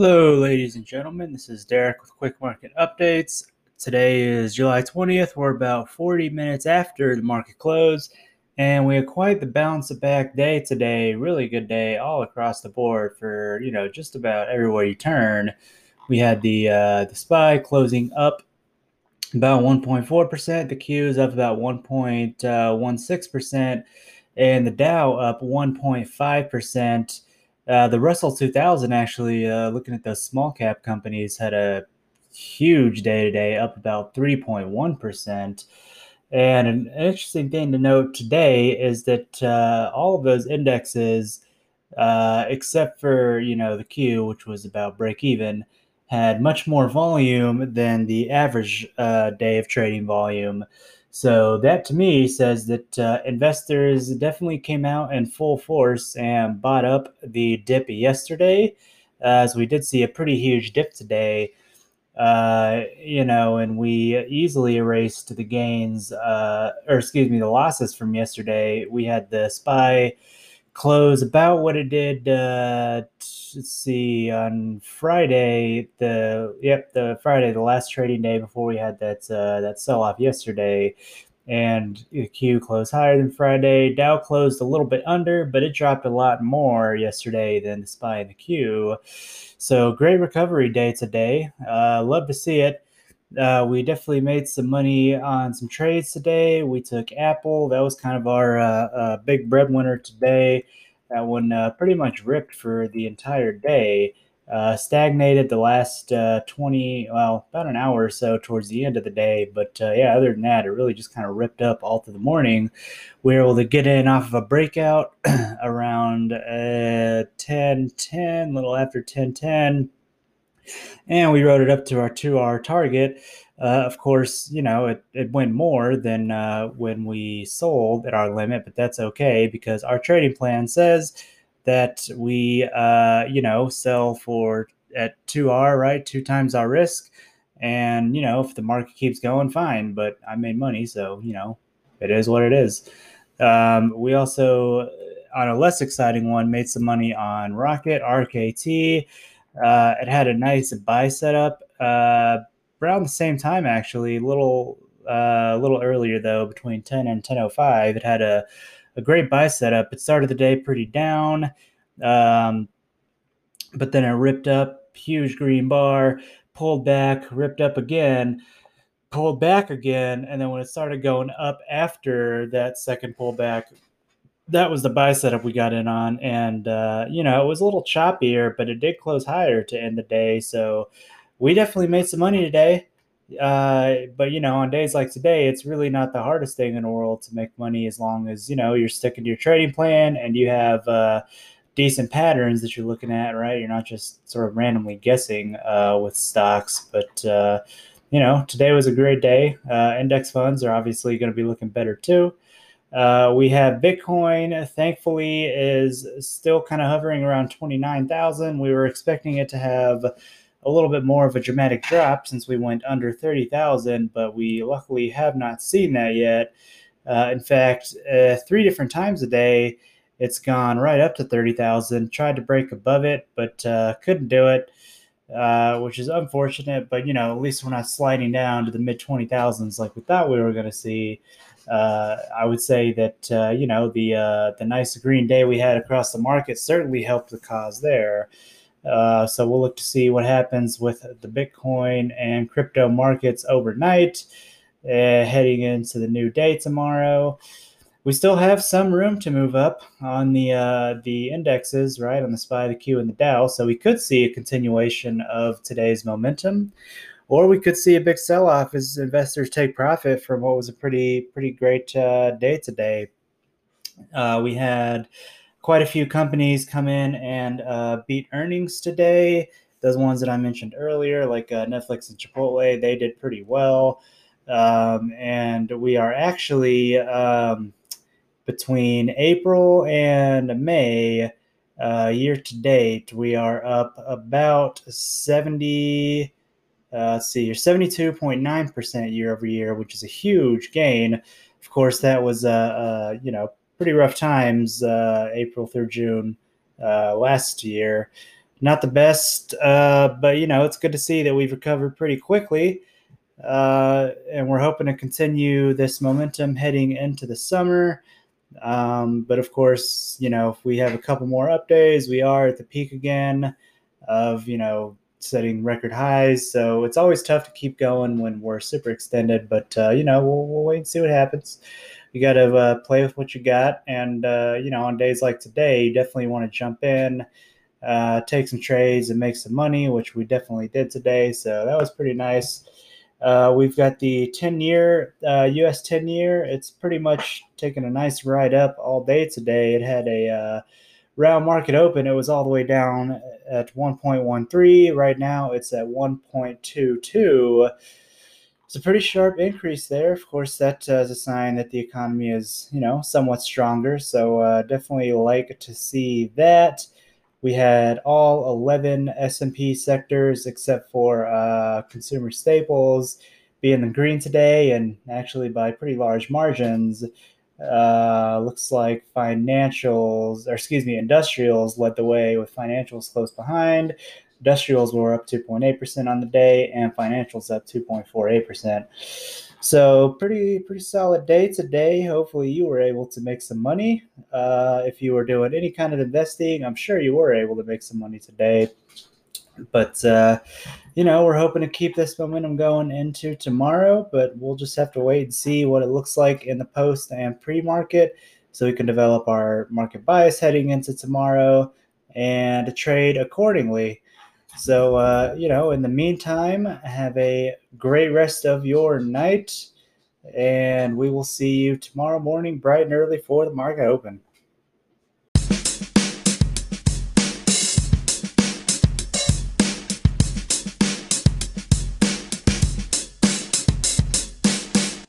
Hello, ladies and gentlemen. This is Derek with Quick Market Updates. Today is July 20th. We're about 40 minutes after the market close, and we had quite the bounce back day today. Really good day all across the board for you know just about everywhere you turn. We had the uh, the SPY closing up about 1.4%. The Q is up about 1.16%, and the Dow up 1.5%. Uh, the Russell 2000 actually, uh, looking at those small cap companies, had a huge day today, up about 3.1%. And an interesting thing to note today is that uh, all of those indexes, uh, except for you know the Q, which was about break even, had much more volume than the average uh, day of trading volume. So that to me says that uh, investors definitely came out in full force and bought up the dip yesterday, as we did see a pretty huge dip today. Uh, you know, and we easily erased the gains, uh, or excuse me, the losses from yesterday. We had the SPY close about what it did. Uh, let's see, on Friday, the yep, the Friday, the last trading day before we had that uh, that sell off yesterday, and the Q closed higher than Friday. Dow closed a little bit under, but it dropped a lot more yesterday than the SPY and the Q. So great recovery day today. Uh, love to see it. Uh, we definitely made some money on some trades today. We took Apple. That was kind of our uh, uh, big breadwinner today. That one uh, pretty much ripped for the entire day. Uh, stagnated the last uh, 20, well, about an hour or so towards the end of the day. But yeah, other than that, it really just kind of ripped up all through the morning. We were able to get in off of a breakout around 10 10, a little after 10 10 and we wrote it up to our 2R target. Uh, of course, you know, it, it went more than uh, when we sold at our limit, but that's okay because our trading plan says that we, uh, you know, sell for at 2R, right? Two times our risk. And, you know, if the market keeps going, fine. But I made money. So, you know, it is what it is. Um, we also, on a less exciting one, made some money on Rocket, RKT. Uh, it had a nice buy setup uh, around the same time, actually, a little uh, a little earlier though, between 10 and 10:05. It had a a great buy setup. It started the day pretty down, um, but then it ripped up, huge green bar, pulled back, ripped up again, pulled back again, and then when it started going up after that second pullback, that was the buy setup we got in on, and uh, you know it was a little choppier, but it did close higher to end the day. So we definitely made some money today. Uh, but you know, on days like today, it's really not the hardest thing in the world to make money as long as you know you're sticking to your trading plan and you have uh, decent patterns that you're looking at. Right, you're not just sort of randomly guessing uh, with stocks, but uh, you know, today was a great day. Uh, index funds are obviously going to be looking better too. Uh, we have Bitcoin, thankfully, is still kind of hovering around 29,000. We were expecting it to have a little bit more of a dramatic drop since we went under 30,000, but we luckily have not seen that yet. Uh, in fact, uh, three different times a day, it's gone right up to 30,000. Tried to break above it, but uh, couldn't do it. Uh, which is unfortunate, but you know, at least we're not sliding down to the mid 20,000s like we thought we were going to see I would say that uh, you know the uh, the nice green day we had across the market certainly helped the cause there. Uh, so we'll look to see what happens with the Bitcoin and crypto markets overnight, uh, heading into the new day tomorrow. We still have some room to move up on the uh, the indexes, right on the SPY, the Q, and the Dow. So we could see a continuation of today's momentum or we could see a big sell-off as investors take profit from what was a pretty pretty great uh, day today. Uh, we had quite a few companies come in and uh, beat earnings today. Those ones that I mentioned earlier, like uh, Netflix and Chipotle, they did pretty well. Um, and we are actually um, between April and May, uh, year to date, we are up about 70 uh, let's see, you're 72.9% year over year, which is a huge gain. Of course, that was, uh, uh, you know, pretty rough times, uh, April through June uh, last year. not the best, uh, but you know it's good to see that we've recovered pretty quickly, and we're hoping to continue this momentum heading into the summer. Um, but of course, you know if we have a couple more up days, we are at the peak again of you know setting record highs. So it's always tough to keep going when we're super extended. But uh, you know we'll, we'll wait and see what happens you got to uh, play with what you got. And, uh, you know, on days like today, you definitely want to jump in, uh, take some trades, and make some money, which we definitely did today. So that was pretty nice. Uh, we've got the 10 year, US uh, 10 year. It's pretty much taking a nice ride up all day today. It had a uh, round market open, it was all the way down at 1.13. Right now, it's at 1.22 it's a pretty sharp increase there. Of course, that uh, is a sign that the economy is, you know, somewhat stronger. So uh, definitely like to see that. We had all 11 S&P sectors except for uh, consumer staples being the green today, and actually by pretty large margins. Uh, looks like financials, or excuse me, industrials led the way with financials close behind. Industrials were up 2.8% on the day, and financials up 2.48%. So pretty pretty solid day today. Hopefully you were able to make some money. Uh, if you were doing any kind of investing, I'm sure you were able to make some money today. But uh, you know we're hoping to keep this momentum going into tomorrow. But we'll just have to wait and see what it looks like in the post and pre-market, so we can develop our market bias heading into tomorrow and trade accordingly. So, uh, you know, in the meantime, have a great rest of your night. And we will see you tomorrow morning, bright and early, for the market open.